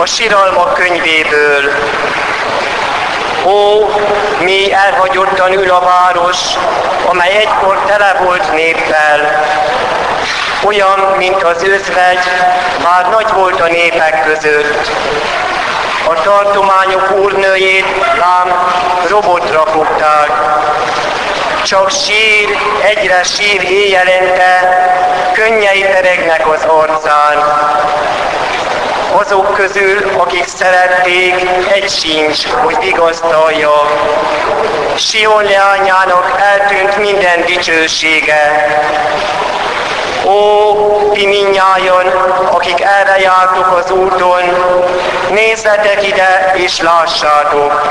a Siralmak könyvéből. Ó, mi elhagyottan ül a város, amely egykor tele volt néppel. Olyan, mint az özvegy, már nagy volt a népek között. A tartományok úrnőjét lám robotra fogták. Csak sír, egyre sír éjjelente, könnyei teregnek az arcán azok közül, akik szerették, egy sincs, hogy vigasztalja. Sion leányának eltűnt minden dicsősége. Ó, ti minnyájon, akik erre jártok az úton, nézzetek ide és lássátok.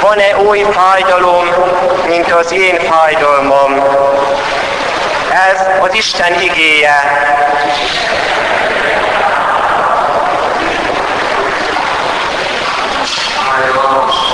Van-e oly fájdalom, mint az én fájdalmam? Ez az Isten igéje. Dios.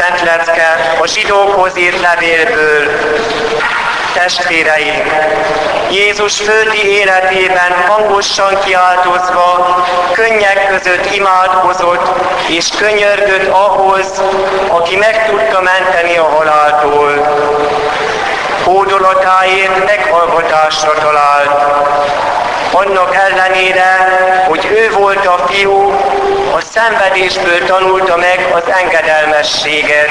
Szent lecke a zsidókhoz írt levélből. Testvéreim, Jézus földi életében hangosan kiáltozva, könnyek között imádkozott és könyörgött ahhoz, aki meg tudta menteni a haláltól. Hódolatáért meghallgatásra talált. Annak ellenére, hogy ő volt a fiú, a szenvedésből tanulta meg az engedelmességet.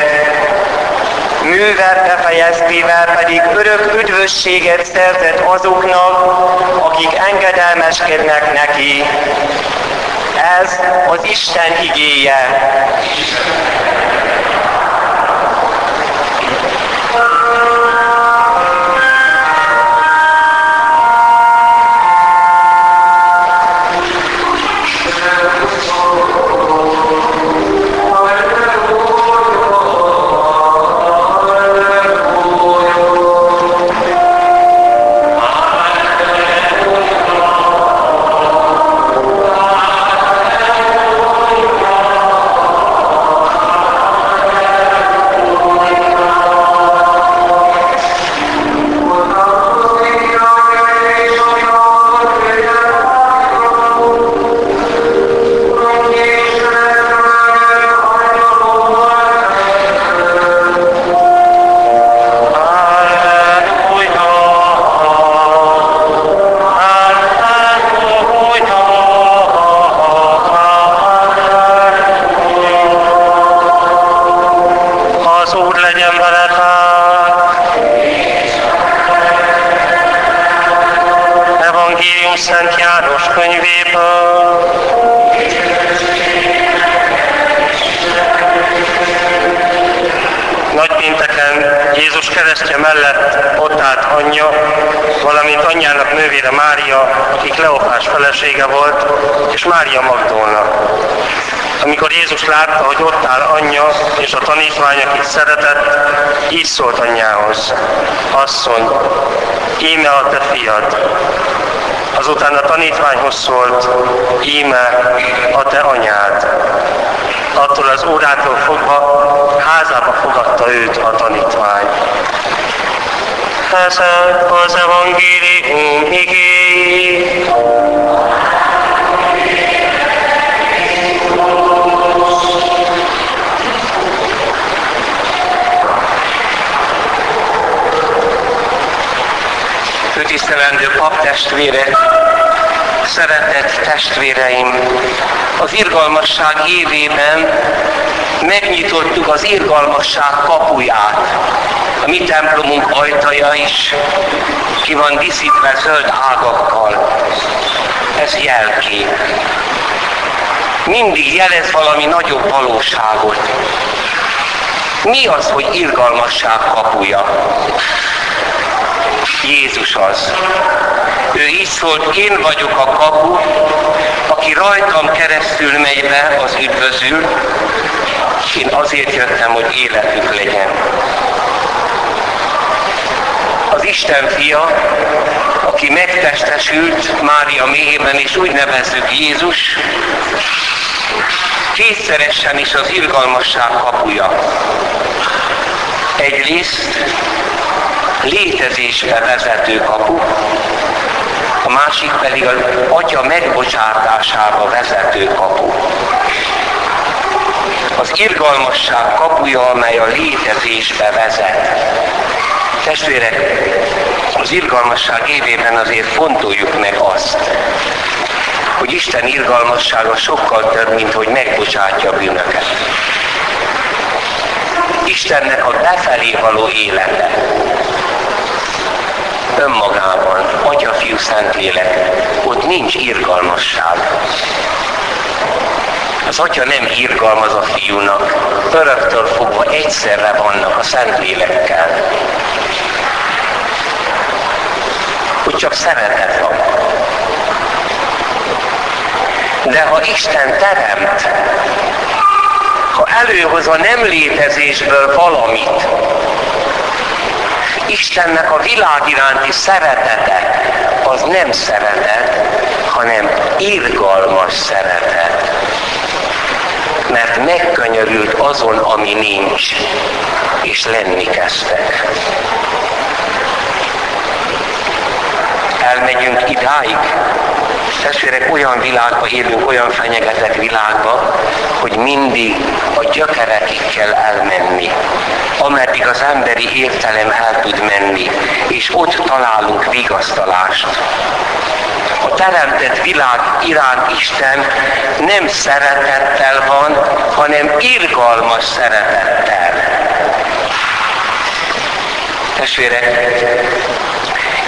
Művel befejeztével pedig örök üdvösséget szerzett azoknak, akik engedelmeskednek neki. Ez az Isten igéje. Tanítvány, akit szeretett, így szólt anyjához. Asszony, íme a te fiad. Azután a tanítványhoz szólt, íme a te anyád. Attól az órától fogva házába fogadta őt a tanítvány. Ez az evangélium igény. 'Tisztelendő paptestvére, szeretett testvéreim, az irgalmasság évében megnyitottuk az irgalmasság kapuját. A mi templomunk ajtaja is ki van diszítve zöld ágakkal. Ez jelkép. Mindig jelez valami nagyobb valóságot. Mi az, hogy irgalmasság kapuja? Jézus az. Ő így szólt, én vagyok a kapu, aki rajtam keresztül megy be, az üdvözül, én azért jöttem, hogy életük legyen. Az Isten fia, aki megtestesült Mária méhében, és úgy nevezzük Jézus, kétszeresen is az irgalmasság kapuja. Egyrészt létezésre vezető kapu, a másik pedig az atya megbocsátásába vezető kapu. Az irgalmasság kapuja, amely a létezésbe vezet. Testvérek, az irgalmasság évében azért fontoljuk meg azt, hogy Isten irgalmassága sokkal több, mint hogy megbocsátja a bűnöket. Istennek a befelé való élete, önmagában, Atya, Fiú, Szentlélek, ott nincs irgalmasság. Az Atya nem irgalmaz a fiúnak, öröktől fogva egyszerre vannak a Szentlélekkel. Hogy csak szeretet van. De ha Isten teremt, ha előhoz a nem létezésből valamit, Istennek a világ iránti szeretete az nem szeretet, hanem irgalmas szeretet. Mert megkönyörült azon, ami nincs, és lenni kezdtek. Elmegyünk idáig, Testvérek, olyan világba élünk, olyan fenyegetett világba, hogy mindig a gyökerekig kell elmenni, ameddig az emberi értelem el tud menni, és ott találunk vigasztalást. A teremtett világ iránt Isten nem szeretettel van, hanem irgalmas szeretettel. Testvérek,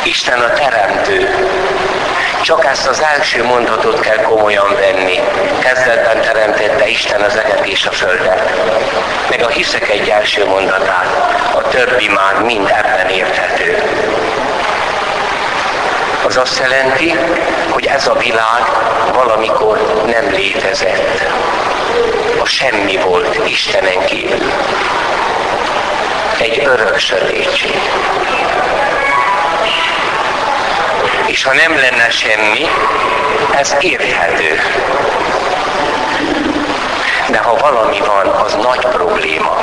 Isten a teremtő, csak ezt az első mondatot kell komolyan venni. Kezdetben teremtette Isten az eget és a földet. Meg a hiszek egy első mondatát. A többi már mind ebben érthető. Az azt jelenti, hogy ez a világ valamikor nem létezett. A semmi volt Istenen kívül. Egy örök sötétség és ha nem lenne semmi, ez érthető. De ha valami van, az nagy probléma.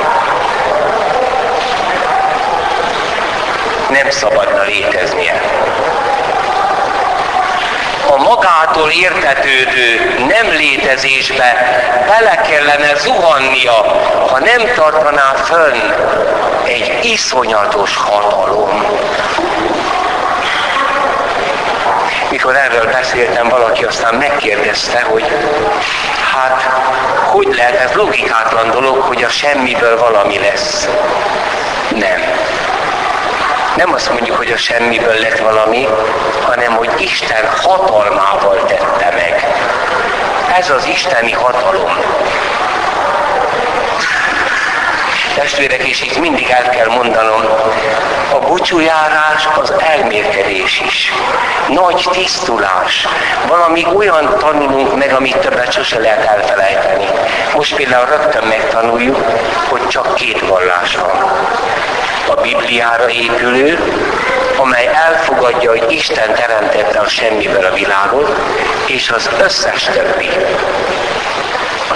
Nem szabadna léteznie. A magától értetődő nem létezésbe bele kellene zuhannia, ha nem tartaná fönn egy iszonyatos hatalom mikor erről beszéltem, valaki aztán megkérdezte, hogy hát hogy lehet ez logikátlan dolog, hogy a semmiből valami lesz. Nem. Nem azt mondjuk, hogy a semmiből lett valami, hanem hogy Isten hatalmával tette meg. Ez az isteni hatalom. Testvérek, és itt mindig el kell mondanom, a búcsújárás az elmérkedés is. Nagy tisztulás. Valami olyan tanulunk meg, amit többet sose lehet elfelejteni. Most például rögtön megtanuljuk, hogy csak két vallás van. A Bibliára épülő, amely elfogadja, hogy Isten teremtette a semmiből a világot, és az összes többi.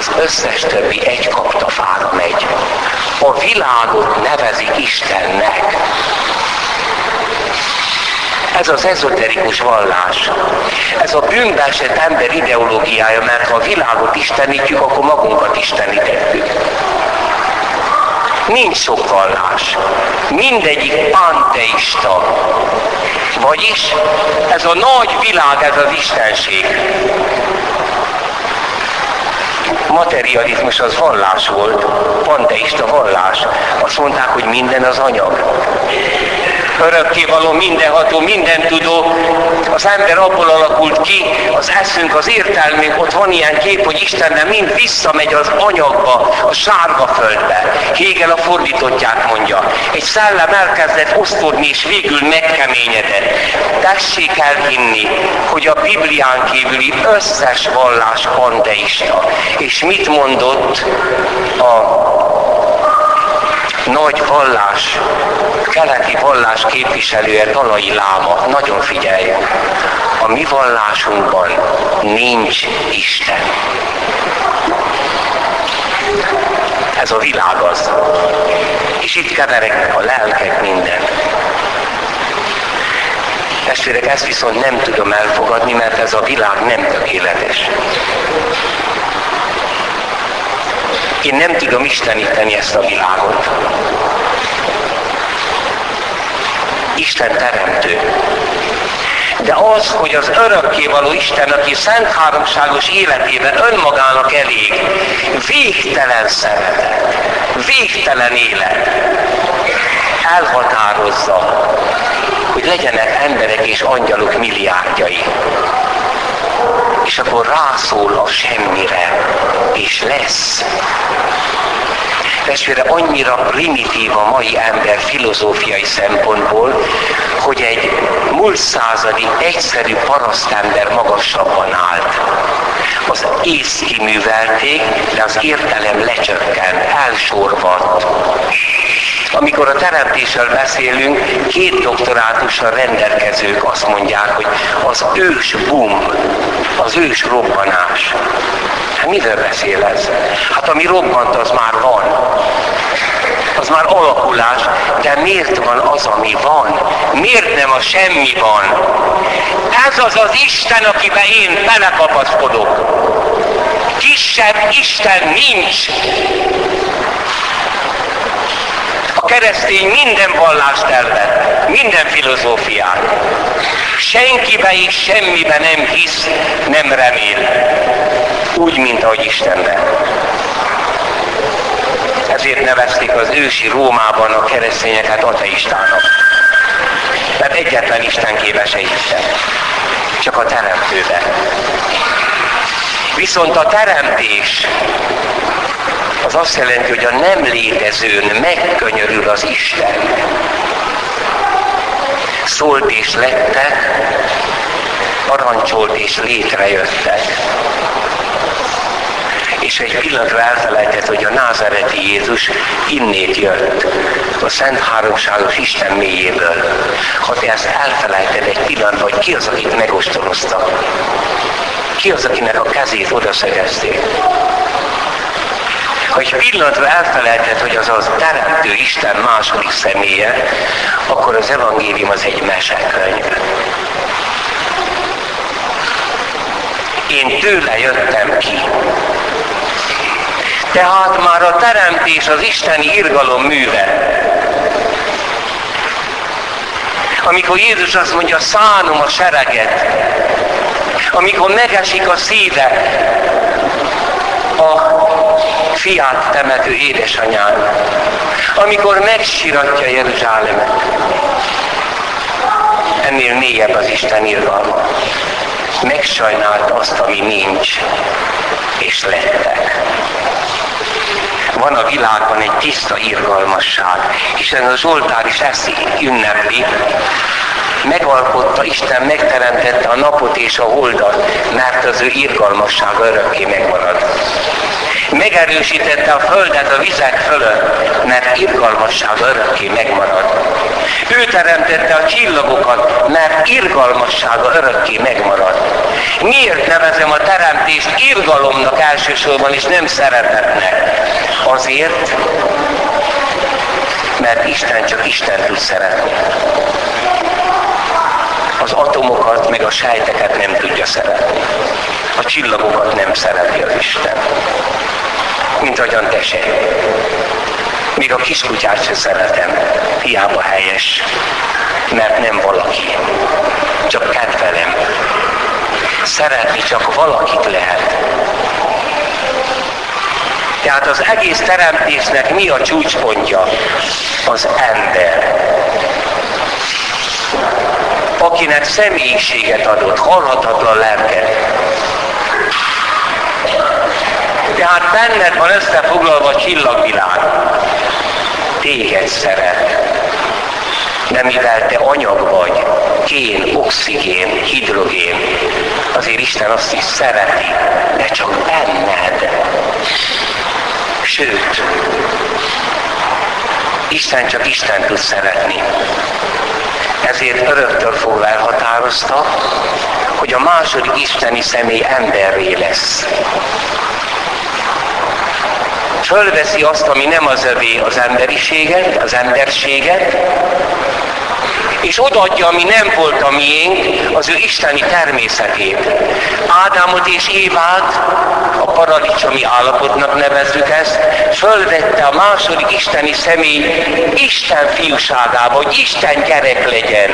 Az összes többi egy kaptafára megy. A világot nevezik Istennek. Ez az ezoterikus vallás. Ez a bűnbeesett ember ideológiája, mert ha a világot istenítjük, akkor magunkat istenítettük. Nincs sok vallás. Mindegyik panteista. Vagyis ez a nagy világ, ez az istenség. Materializmus az vallás volt, panteista vallás. Azt mondták, hogy minden az anyag örökkévaló, mindenható, mindentudó. Az ember abból alakult ki, az eszünk, az értelmünk, ott van ilyen kép, hogy Istenben mind visszamegy az anyagba, a sárga földbe. Hegel a fordítottját mondja. Egy szellem elkezdett osztódni, és végül megkeményedett. Tessék elhinni, hogy a Biblián kívüli összes vallás panteista. És mit mondott a nagy vallás, keleti vallás képviselője Dalai Láma. Nagyon figyeljen. A mi vallásunkban nincs Isten. Ez a világ az. És itt keverek a lelkek minden. Testvérek, ezt viszont nem tudom elfogadni, mert ez a világ nem tökéletes. Én nem tudom isteníteni ezt a világot. Isten teremtő. De az, hogy az örökkévaló Isten, aki szent háromságos életében önmagának elég, végtelen szeretet, végtelen élet, elhatározza, hogy legyenek emberek és angyalok milliárdjai. És akkor rászól a semmire, és lesz. Testvére, annyira primitív a mai ember filozófiai szempontból, hogy egy múlt századi egyszerű parasztember magasabban állt. Az ész kiművelték, de az értelem lecsökkent, elsorvadt. Amikor a teremtésről beszélünk, két doktorátussal rendelkezők azt mondják, hogy az ős boom, az ős robbanás. Hát miről beszél ez? Hát ami robbant, az már van. Az már alakulás, de miért van az, ami van? Miért nem a semmi van? Ez az az Isten, akiben én belekapaszkodok. Kisebb Isten nincs. A keresztény minden vallást elvett, minden filozófiát. Senkibe és semmibe nem hisz, nem remél. Úgy, mint ahogy Istenben. Ezért nevezték az ősi Rómában a keresztényeket ateistának. Mert egyetlen Istenkébe se Isten. Csak a teremtőbe. Viszont a teremtés az azt jelenti, hogy a nem létezőn megkönyörül az Isten. Szólt és lettek, parancsolt és létrejöttek. És egy pillanatra elfelejtett, hogy a názereti Jézus innét jött, a Szent Háromságos Isten mélyéből. Ha te ezt elfelejted egy pillanatban, hogy ki az, akit megostoroztak, ki az, akinek a kezét odaszegezték, ha egy pillanatra elfelejtett, hogy az az teremtő Isten második személye, akkor az evangélium az egy mesekönyv. Én tőle jöttem ki. Tehát már a teremtés az isteni irgalom műve. Amikor Jézus azt mondja, szánom a sereget, amikor megesik a szíve a fiát temető édesanyán, amikor megsiratja Jeruzsálemet. Ennél mélyebb az Isten irgalma. Megsajnált azt, ami nincs, és lettek. van a világban egy tiszta irgalmasság. Hiszen a Zsoltár is ezt ünnepli. Megalkotta, Isten megteremtette a napot és a holdat, mert az ő irgalmassága örökké megmarad. Megerősítette a földet a vizek fölött, mert irgalmassága örökké megmarad. Ő teremtette a csillagokat, mert irgalmassága örökké megmarad. Miért nevezem a teremtést irgalomnak elsősorban, és nem szeretetnek? Azért, mert Isten csak Isten tud szeretni. Az atomokat, meg a sejteket nem tudja szeretni. A csillagokat nem szereti az Isten. Mint ahogyan te se. Még a kiskutyát se szeretem. Hiába helyes. Mert nem valaki. Csak kedvelem. Szeretni csak valakit lehet. Tehát az egész teremtésnek mi a csúcspontja? Az ember. Akinek személyiséget adott, halhatatlan lelket. Tehát benned van összefoglalva a csillagvilág. Téged szeret. De mivel te anyag vagy, kén, oxigén, hidrogén, azért Isten azt is szereti, de csak benned. Sőt, Isten csak Isten tud szeretni. Ezért öröktől fogva elhatározta, hogy a második isteni személy emberré lesz. Fölveszi azt, ami nem az övé, az emberiséget, az emberséget, és odaadja, ami nem volt a miénk, az ő isteni természetét. Ádámot és Évát, a paradicsomi állapotnak nevezzük ezt, fölvette a második isteni személy Isten fiúságába, hogy Isten gyerek legyen.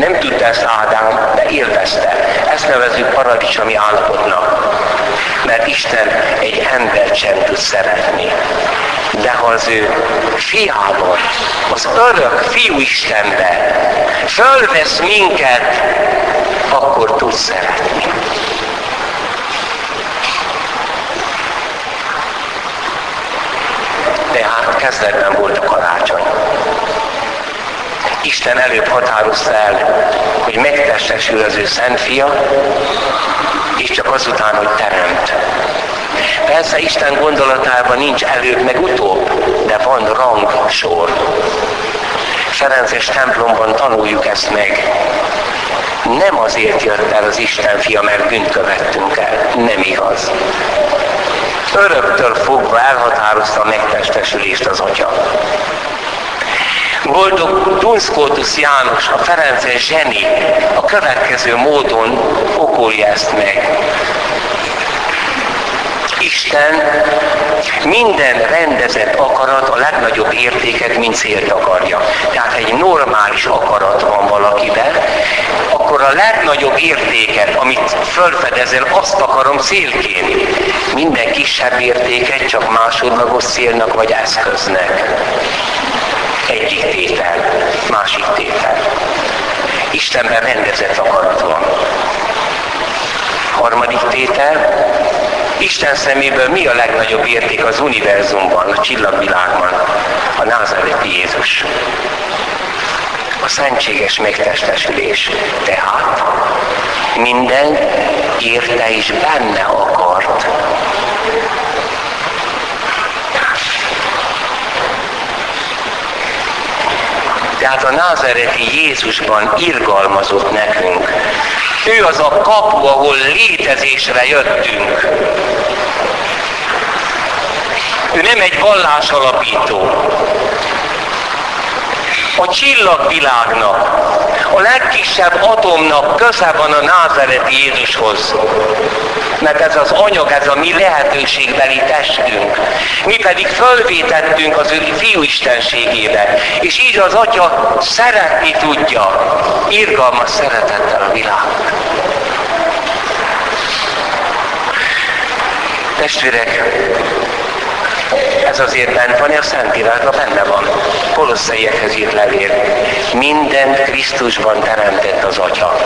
Nem tudta ezt Ádám, de élvezte. Ezt nevezzük paradicsomi állapotnak. Mert Isten egy embert sem tud szeretni. De ha az ő fiában, az örök fiú Istenben fölvesz minket, akkor tud szeretni. Tehát kezdetben volt a. Isten előbb határozta el, hogy megtestesül az ő szent fia, és csak azután, hogy teremt. Persze Isten gondolatában nincs előbb meg utóbb, de van rangsor. Ferences templomban tanuljuk ezt meg. Nem azért jött el az Isten fia, mert bűnt követtünk el. Nem igaz. Öröktől fogva elhatározta a megtestesülést az Atya. Boldog Dunszkótusz János, a Ferences zseni a következő módon okolja ezt meg. Isten minden rendezett akarat a legnagyobb értéket, mint célt akarja. Tehát egy normális akarat van valakiben, akkor a legnagyobb értéket, amit felfedezel, azt akarom célként. Minden kisebb értéket csak másodlagos célnak vagy eszköznek. Egyik tétel, másik tétel. Istenben rendezett akarat van. Harmadik tétel, Isten szeméből mi a legnagyobb érték az univerzumban, a csillagvilágban? A názareti Jézus. A szentséges megtestesülés. Tehát minden érte és benne akart. Tehát a názereti Jézusban irgalmazott nekünk. Ő az a kapu, ahol létezésre jöttünk. Ő nem egy vallás alapító. A csillagvilágnak, a legkisebb atomnak köze van a názereti Jézushoz. Mert ez az anyag, ez a mi lehetőségbeli testünk. Mi pedig fölvétettünk az ő fiúistenségébe. És így az Atya szeretni tudja, irgalmas szeretettel a világot. Testvérek, ez azért bent van, a Szentírásban benne van. Kolosszaiekhez írt levél. Mindent Krisztusban teremtett az Atya.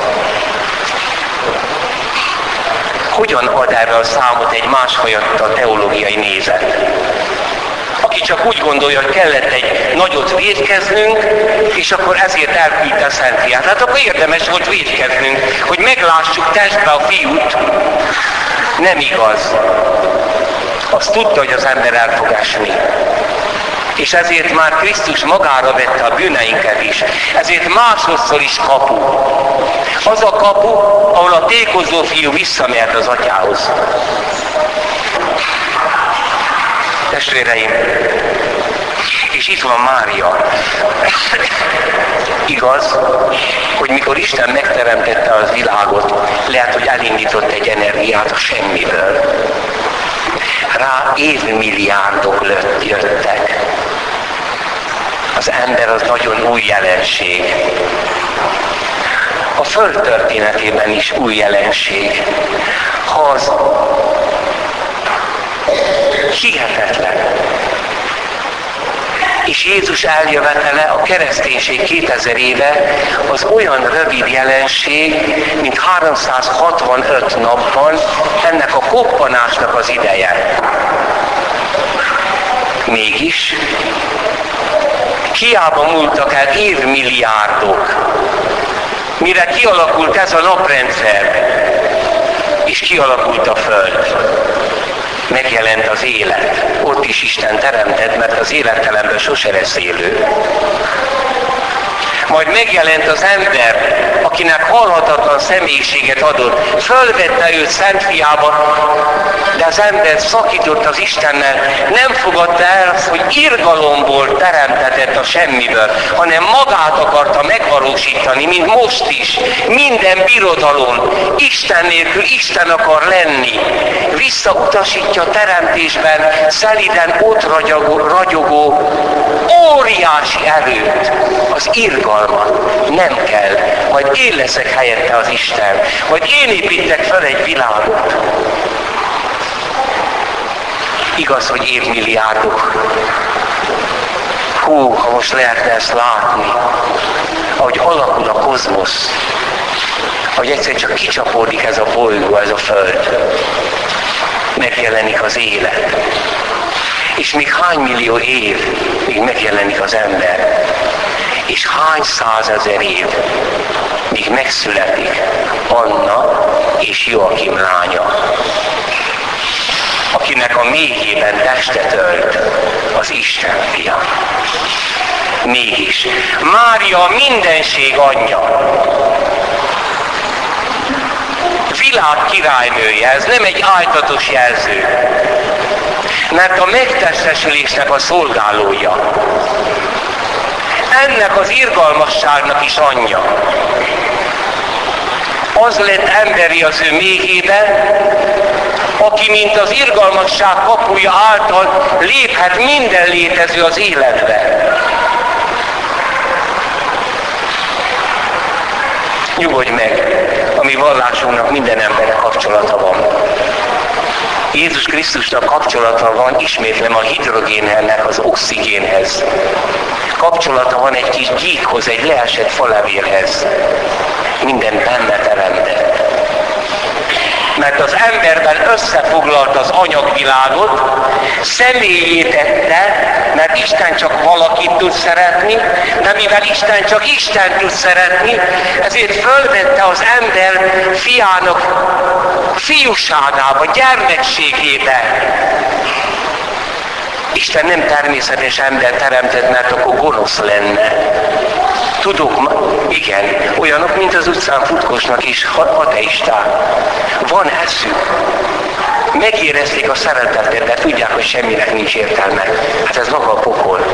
Hogyan ad erre a számot egy másfajta teológiai nézet? aki csak úgy gondolja, hogy kellett egy nagyot védkeznünk, és akkor ezért elküldte a Szent Fiát. Hát akkor érdemes volt védkeznünk, hogy meglássuk testbe a fiút. Nem igaz. Azt tudta, hogy az ember el fog és ezért már Krisztus magára vette a bűneinket is. Ezért másodszor is kapu. Az a kapu, ahol a tékozó fiú visszamehet az atyához. Testvéreim, és itt van Mária. Igaz, hogy mikor Isten megteremtette az világot, lehet, hogy elindított egy energiát a semmiből. Rá évmilliárdok jöttek. Az ember az nagyon új jelenség. A föld történetében is új jelenség. Az hihetetlen. És Jézus eljövetele a kereszténység 2000 éve az olyan rövid jelenség, mint 365 napban ennek a koppanásnak az ideje. Mégis hiába múltak el évmilliárdok, mire kialakult ez a naprendszer, és kialakult a Föld megjelent az élet. Ott is Isten teremtett, mert az élettelenben sose lesz élő. Majd megjelent az ember, akinek halhatatlan személyiséget adott. Fölvette őt Szent Fiába, de az ember szakított az Istennel, nem fogadta el hogy irgalomból teremtetett a semmiből, hanem magát akarta megvalósítani, mint most is. Minden birodalom Isten nélkül Isten akar lenni. Visszautasítja a teremtésben szeliden ott ragyogó, ragyogó óriási erőt, az irgalmat. Nem kell. Majd én leszek helyette az Isten. Majd én építek fel egy világot. Igaz, hogy évmilliárdok. Hú, ha most lehetne ezt látni, ahogy alakul a kozmosz, hogy egyszer csak kicsapódik ez a bolygó, ez a föld, megjelenik az élet. És még hány millió év, még megjelenik az ember. És hány százezer év, míg megszületik Anna és Joachim lánya akinek a mélyében testet ölt az Isten fia. Mégis, Mária mindenség anyja. Világ királynője, ez nem egy ájtatos jelző, mert a megtestesülésnek a szolgálója. Ennek az irgalmasságnak is anyja. Az lett emberi az ő méhében, aki mint az irgalmasság kapuja által léphet minden létező az életbe. Nyugodj meg, a mi vallásunknak minden emberek kapcsolata van. Jézus Krisztusnak kapcsolata van, ismétlem, a hidrogénnek az oxigénhez. Kapcsolata van egy kis gyíkhoz, egy leesett falevélhez. Minden benne teremtett mert az emberben összefoglalt az anyagvilágot, személyé tette, mert Isten csak valakit tud szeretni, de mivel Isten csak Isten tud szeretni, ezért fölvette az ember fiának fiúságába, gyermekségébe. Isten nem természetes ember teremtett, mert akkor gonosz lenne. Tudok, igen, olyanok, mint az utcán futkosnak is, ateisták. Van eszük. Megérezték a szeretetet, de tudják, hogy semminek nincs értelme. Hát ez maga a pokol.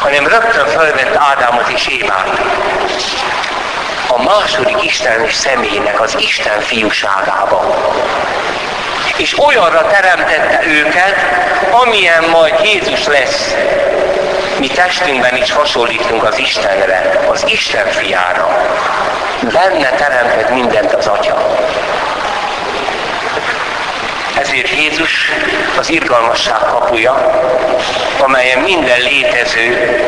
Hanem rögtön felvett Ádámot és Évát. A második Isten személynek az Isten fiúságába és olyanra teremtette őket, amilyen majd Jézus lesz. Mi testünkben is hasonlítunk az Istenre, az Isten fiára. Benne teremtett mindent az Atya. Ezért Jézus az irgalmasság kapuja, amelyen minden létező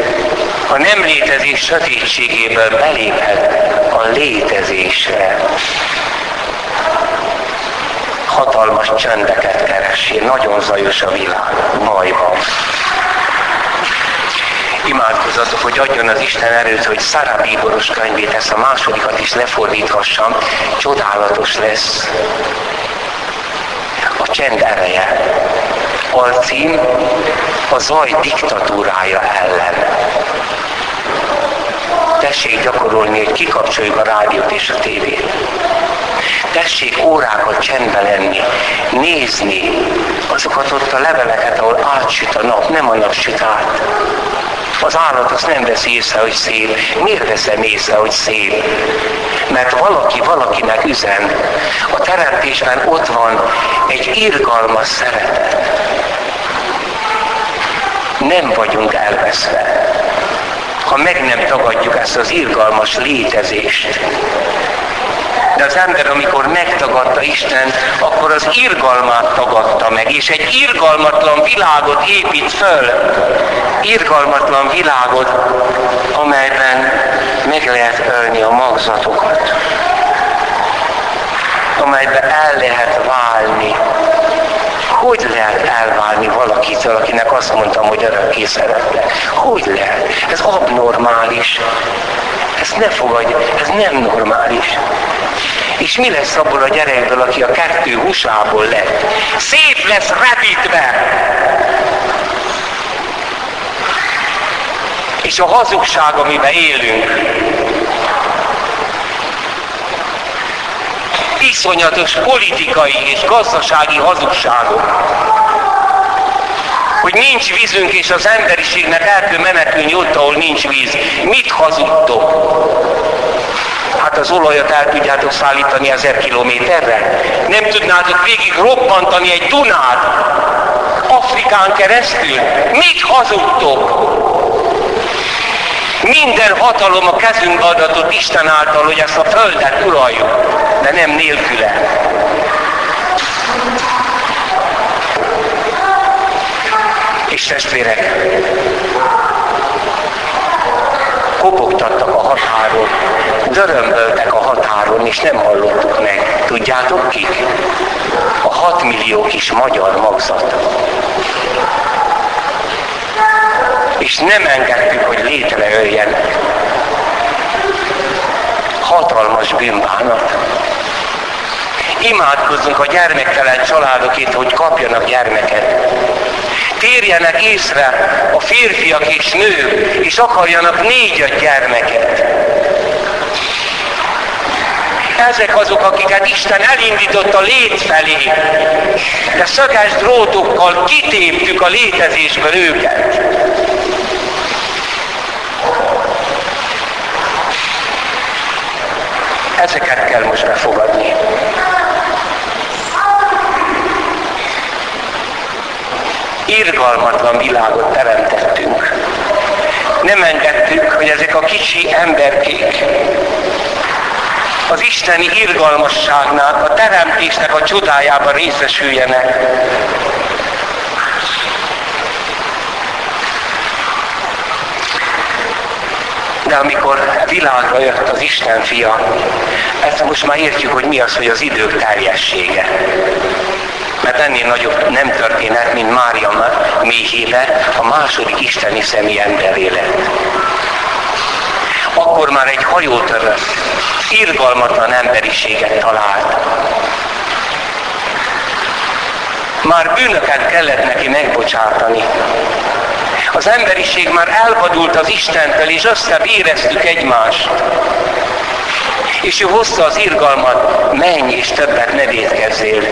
a nem létezés sötétségéből beléphet a létezésre hatalmas csendeket keressél, nagyon zajos a világ, baj van. Imádkozatok, hogy adjon az Isten erőt, hogy Szara bíboros könyvét, ezt a másodikat is lefordíthassam, csodálatos lesz. A csend ereje. Alcím a zaj diktatúrája ellen. Tessék gyakorolni, hogy kikapcsoljuk a rádiót és a tévét tessék órákat csendben lenni, nézni azokat ott a leveleket, ahol átsüt a nap, nem a nap süt át. Az állat azt nem veszi észre, hogy szép. Miért veszem észre, hogy szép? Mert valaki valakinek üzen. A teremtésben ott van egy irgalmas szeretet. Nem vagyunk elveszve ha meg nem tagadjuk ezt az irgalmas létezést. De az ember, amikor megtagadta Isten, akkor az irgalmát tagadta meg, és egy irgalmatlan világot épít föl. Irgalmatlan világot, amelyben meg lehet ölni a magzatokat, amelyben el lehet válni. Hogy lehet elválni valakitől, akinek azt mondtam, hogy örökké szeretlek? Hogy lehet? Ez abnormális. Ezt ne fogadj, ez nem normális. És mi lesz abból a gyerekből, aki a kettő húsából lett? Szép lesz revítve! És a hazugság, amiben élünk, iszonyatos politikai és gazdasági hazugságok, hogy nincs vízünk, és az emberiségnek el kell menekülni ott, ahol nincs víz. Mit hazudtok? Hát az olajat el tudjátok szállítani ezer kilométerre? Nem tudnátok végig robbantani egy Dunát Afrikán keresztül? Mit hazudtok? Minden hatalom a kezünkbe adatott Isten által, hogy ezt a földet uraljuk, de nem nélküle. És testvérek, kopogtattak a határon, dörömböltek a határon, és nem hallottuk meg. Tudjátok kik? A 6 millió kis magyar magzat. És nem engedtük, hogy létrejöjjenek. Hatalmas bűnbánat. Imádkozzunk a gyermektelen családokért, hogy kapjanak gyermeket térjenek észre a férfiak és nők, és akarjanak négy gyermeket. Ezek azok, akiket Isten elindított a lét felé, de szöges drótokkal kitéptük a létezésből őket. Ezeket kell most befogadni. irgalmatlan világot teremtettünk. Nem engedtük, hogy ezek a kicsi emberkék az isteni irgalmasságnak, a teremtésnek a csodájában részesüljenek. De amikor világra jött az Isten fia, ezt most már értjük, hogy mi az, hogy az idők teljessége mert ennél nagyobb nem történhet, mint Mária méhébe a második isteni személy emberé lett. Akkor már egy hajótörő irgalmatlan emberiséget talált. Már bűnöket kellett neki megbocsátani. Az emberiség már elvadult az Istentől, és összevéreztük egymást és ő hozta az irgalmat, menj és többet ne védkezzél.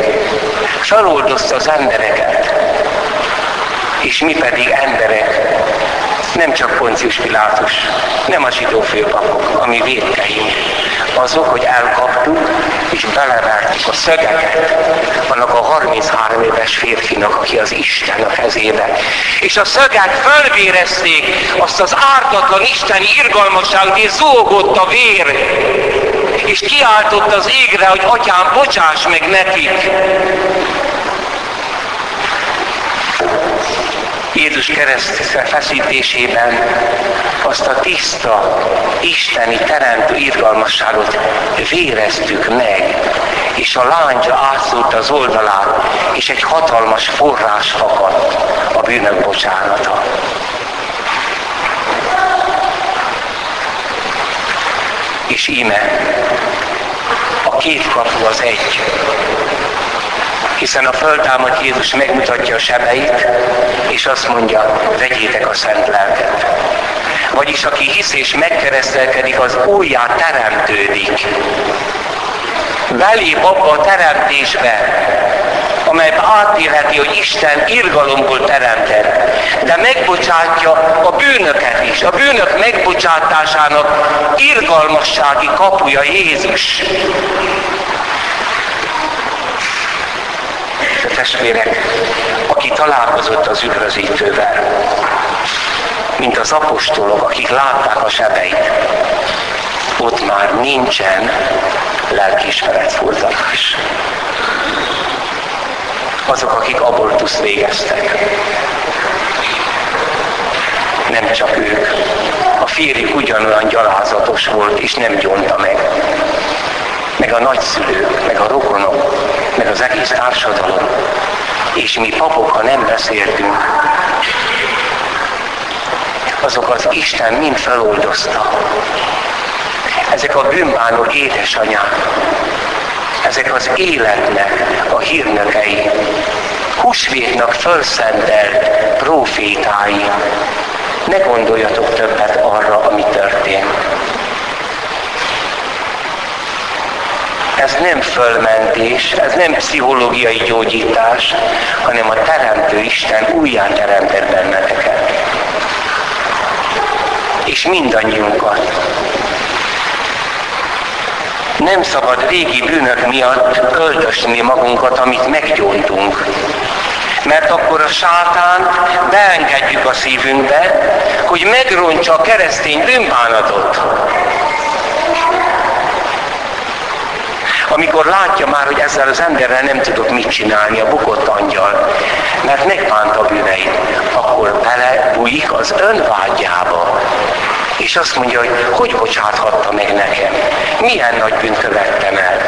Saroldozta az embereket, és mi pedig emberek, nem csak Poncius Pilátus, nem a zsidó főpapok, ami védkeink, azok, hogy elkaptuk és belevertük a szögeket annak a 33 éves férfinak, aki az Isten a kezébe. És a szögek fölvérezték azt az ártatlan isteni irgalmasságot, és zúgott a vér és kiáltott az égre, hogy atyám, bocsáss meg nekik. Jézus kereszt feszítésében azt a tiszta, isteni teremtő irgalmasságot véreztük meg, és a lángya átszúrt az oldalát, és egy hatalmas forrás akadt a bűnök bocsánata. És íme, a két kapu az egy. Hiszen a föltámadt Jézus megmutatja a sebeit, és azt mondja, vegyétek a szent lelket. Vagyis aki hisz és megkeresztelkedik, az újjá teremtődik. Belép abba a teremtésbe, amelyben átélheti, hogy Isten irgalomból teremtett, de megbocsátja a bűnöket is. A bűnök megbocsátásának irgalmassági kapuja Jézus. De testvérek, aki találkozott az üdvözítővel, mint az apostolok, akik látták a sebeit, ott már nincsen lelkiismeret furdalás. Azok, akik abortuszt végeztek. Nem csak ők. A férjük ugyanolyan gyalázatos volt, és nem gyonta meg. Meg a nagyszülők, meg a rokonok, meg az egész társadalom. És mi papok, ha nem beszéltünk, azok az Isten mind feloldozta. Ezek a bűnbánó édesanyák, ezek az életnek a hírnökei, húsvétnak fölszentelt profétái. Ne gondoljatok többet arra, ami történt. Ez nem fölmentés, ez nem pszichológiai gyógyítás, hanem a Teremtő Isten újján teremtett benneteket. És mindannyiunkat nem szabad régi bűnök miatt költösni magunkat, amit meggyóntunk. Mert akkor a sátán beengedjük a szívünkbe, hogy megrontsa a keresztény bűnbánatot. Amikor látja már, hogy ezzel az emberrel nem tudok mit csinálni, a bukott angyal, mert megbánt a bűneit, akkor belebújik az önvágyába és azt mondja, hogy hogy bocsáthatta meg nekem, milyen nagy bűnt követtem el.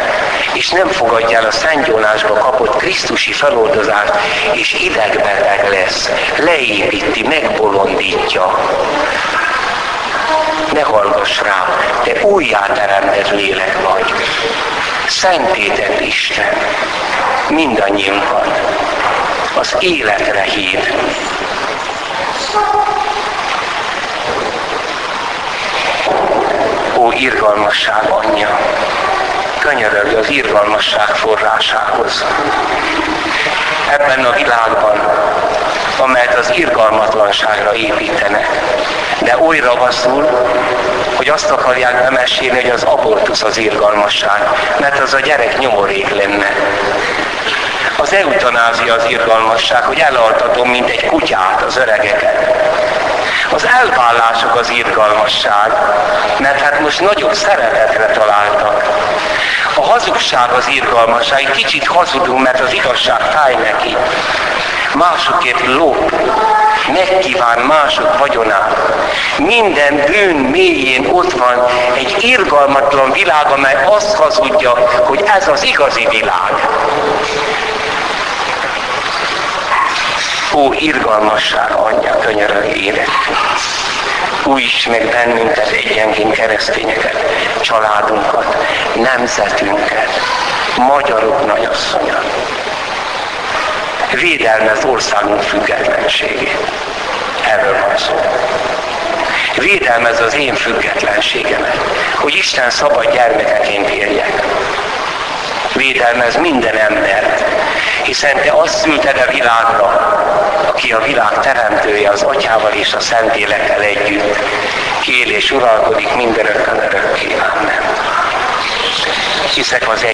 És nem fogadja el a szentgyónásba kapott Krisztusi feloldozást, és idegbeteg lesz, leépíti, megbolondítja. Ne hallgass rá, te újjáteremtett lélek vagy. Szentétett Isten, mindannyiunkat. Az életre hív. Ó, irgalmasság anyja, könyörög az irgalmasság forrásához. Ebben a világban, amelyet az irgalmatlanságra építenek, de oly ravaszul, hogy azt akarják bemesélni, hogy az abortusz az irgalmasság, mert az a gyerek nyomorék lenne. Az eutanázia az irgalmasság, hogy elaltatom, mint egy kutyát az öregeket. Az elvállások az irgalmasság, mert hát most nagyobb szeretetre találtak. A hazugság az irgalmasság, egy kicsit hazudunk, mert az igazság fáj neki. Másokért lop, megkíván mások vagyonát. Minden bűn mélyén ott van egy irgalmatlan világ, amely azt hazudja, hogy ez az igazi világ. Ó, irgalmasság anyja, könyörög érettünk. Újíts meg bennünket egyenként keresztényeket, családunkat, nemzetünket, magyarok nagyasszonya. Védelmez országunk függetlenségét. Erről van szó. Védelmez az én függetlenségemet, hogy Isten szabad gyermekeként érjek. Védelmez minden embert, hiszen te azt szülted a világra, aki a világ teremtője az atyával és a szentélekkel együtt, él és uralkodik mindenökön örökké. Amen. Hiszek az egy